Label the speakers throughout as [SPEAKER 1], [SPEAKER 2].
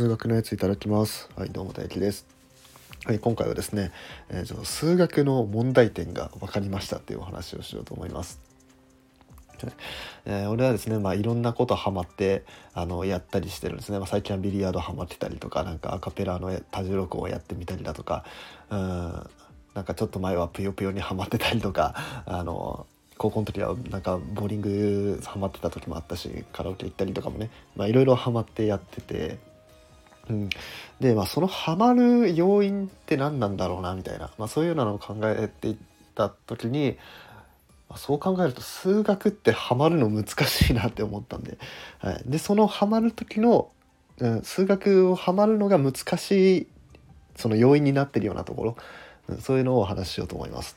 [SPEAKER 1] 数学のやついただきます。はいどうも大輝です。はい今回はですね、えー、数学の問題点が分かりましたっていうお話をしようと思います。えー、俺はですね、まあ、いろんなことハマってあのやったりしてるんですね、まあ、最近はビリヤードハマってたりとかなんかアカペラの多重録音をやってみたりだとかうんなんかちょっと前はぷよぷよにハマってたりとかあの高校の時はなんかボーリングハマってた時もあったしカラオケ行ったりとかもねいろいろハマってやってて、うん、でまあそのハマる要因って何なんだろうなみたいな、まあ、そういうのを考えていった時にまそう考えると数学ってハマるの難しいなって思ったんで、はい、でそのハマる時の、うん、数学をハマるのが難しいその要因になってるようなところ、うん、そういうのをお話ししようと思います。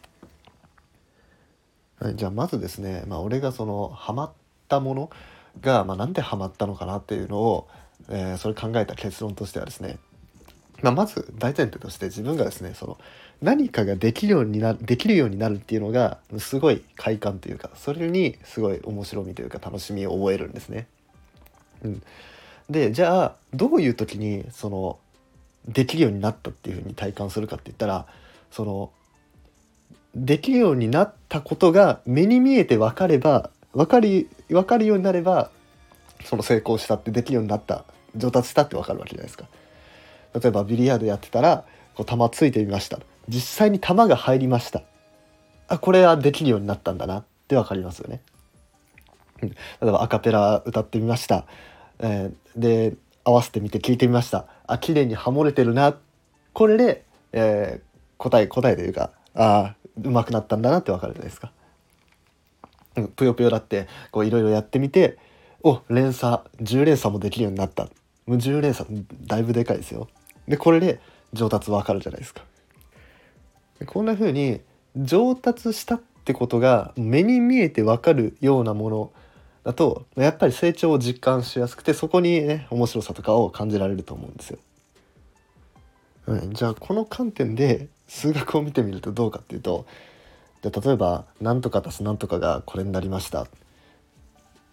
[SPEAKER 1] じゃあまずですね、まあ、俺がそのハマったものが、まあ、なんでハマったのかなっていうのを、えー、それ考えた結論としてはですね、まあ、まず大前提として自分がですねその何かができるようになできるようになるっていうのがすごい快感というかそれにすごい面白みというか楽しみを覚えるんですね。うん、でじゃあどういう時にそのできるようになったっていうふうに体感するかって言ったらそのできるようになったことが目に見えて分かれば分かり分かるようになればその成功したってできるようになった上達したって分かるわけじゃないですか。例えばビリヤードやってたらこう球ついてみました。実際に球が入りました。あこれはできるようになったんだな。って分かりますよね。例えばアカペラ歌ってみました、えー、で合わせてみて聞いてみました。あ綺麗にハモれてるな。これで、えー、答え答えというかあ上手くなったんだなってわかるじゃないですか。うん、ぷよぷよだってこういろいろやってみてお連鎖10連鎖もできるようになったもう10連鎖だいぶでかいですよ。でこれで上達わかるじゃないですか。こんな風に上達したってことが目に見えてわかるようなものだとやっぱり成長を実感しやすくてそこにね面白さとかを感じられると思うんですよ。うん、じゃあこの観点で数学を見てみるとどうかっていうとで例えば何とか足す何とかがこれになりました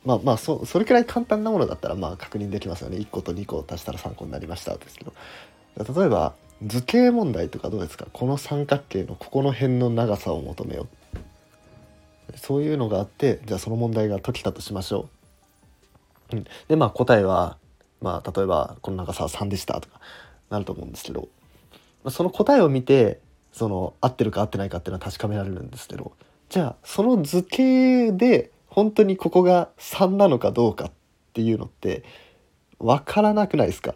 [SPEAKER 1] まあまあそそれくらい簡単なものだったらまあ確認できますよね。1個と2個足したら3個になりましたですけど。例えば図形問題とかどうですか？この三角形のここの辺の長さを求めよう。そういうのがあってじゃあその問題が解けたとしましょう。うん、でまあ答えはまあ例えばこの長さは3でしたとかなると思うんですけど。その答えを見てその合ってるか合ってないかっていうのは確かめられるんですけど。じゃあその図形で本当にここが3なのかどうかっていうのって分からなくないですか？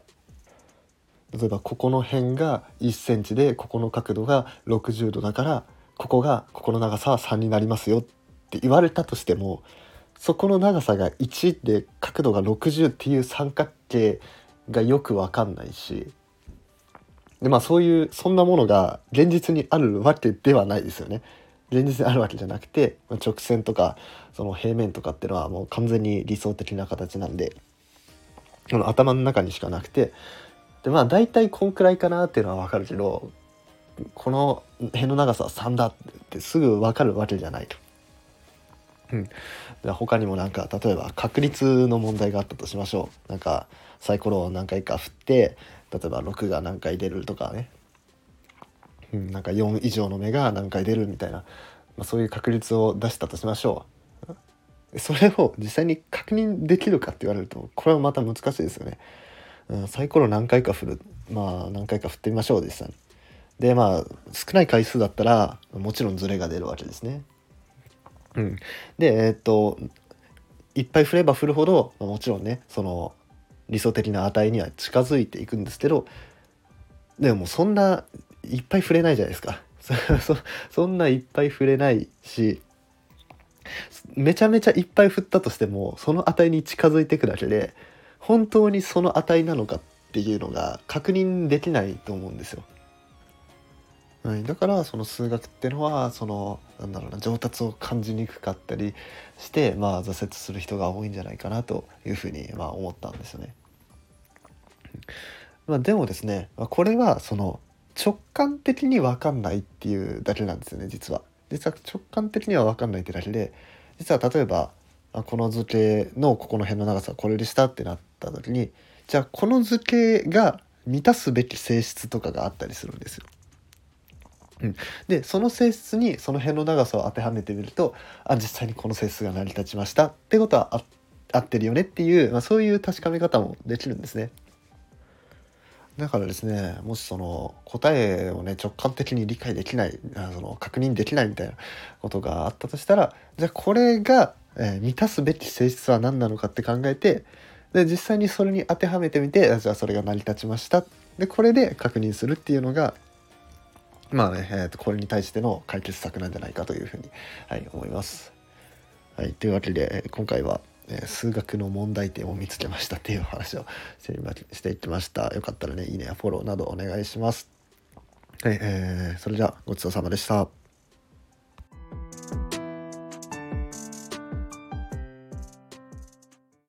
[SPEAKER 1] 例えばここの辺が1センチでここの角度が60度だからここがここの長さは3になりますよって言われたとしてもそこの長さが1で角度が60っていう三角形がよく分かんないしでまあそういうそんなものが現実にあるわけではないですよね。現実にあるわけじゃなくて直線とかその平面とかっていうのはもう完全に理想的な形なんでこの頭の中にしかなくてでまあ大体こんくらいかなっていうのは分かるけどこの辺の長さは3だってすぐ分かるわけじゃないと。うん、他にもなんか例えば確率の問題があったとしましょう。なんかサイコロを何回か振って例えば6が何回出るとかね、うん、なんか4以上の目が何回出るみたいな、まあ、そういう確率を出したとしましょう。それを実際に確認できるかって言われるとこれはまた難しいですよね、うん、サイコロ何回か振るまあ何回か振ってみましょう実際にでまあ少ない回数だったらもちろんズレが出るわけですね。うん。でえー、っといっぱい振れば振るほど、まあ、もちろんねその理想的な値には近づいていくんですけどでもそんないっぱい触れないじゃないですか そ そんないっぱい触れないしめちゃめちゃいっぱい振ったとしてもその値に近づいていくだけで本当にその値なのかっていうのが確認できないと思うんですよ。はい、だからその数学っていうのはそのなんだろうな上達を感じにくかったりして、まあ、挫折する人が多いんじゃないかなというふうにまあ思ったんですよね。まあ、でもですねこれはその直感的に分かんないっていうだけなんですよね実は。実は直感的には分かんないってだけで実は例えばこの図形のここの辺の長さはこれでしたってなった時にじゃあこの図形が満たすべき性質とかがあったりするんですよ。うん、でその性質にその辺の長さを当てはめてみるとあ実際にこの性質が成り立ちましたってことは合ってるよねっていう、まあ、そういう確かめ方もできるんですね。だからですねもしその答えをね直感的に理解できないその確認できないみたいなことがあったとしたらじゃあこれが、えー、満たすべき性質は何なのかって考えてで実際にそれに当てはめてみてじゃあそれが成り立ちましたでこれで確認するっていうのがまあね、えー、とこれに対しての解決策なんじゃないかというふうに、はい、思います。はい、というわけで今回はえ数学の問題点を見つけましたっていう話をしていきました。よかったらね、いいねやフォローなどお願いします。はい、えー、それじゃあごちそうさまでした。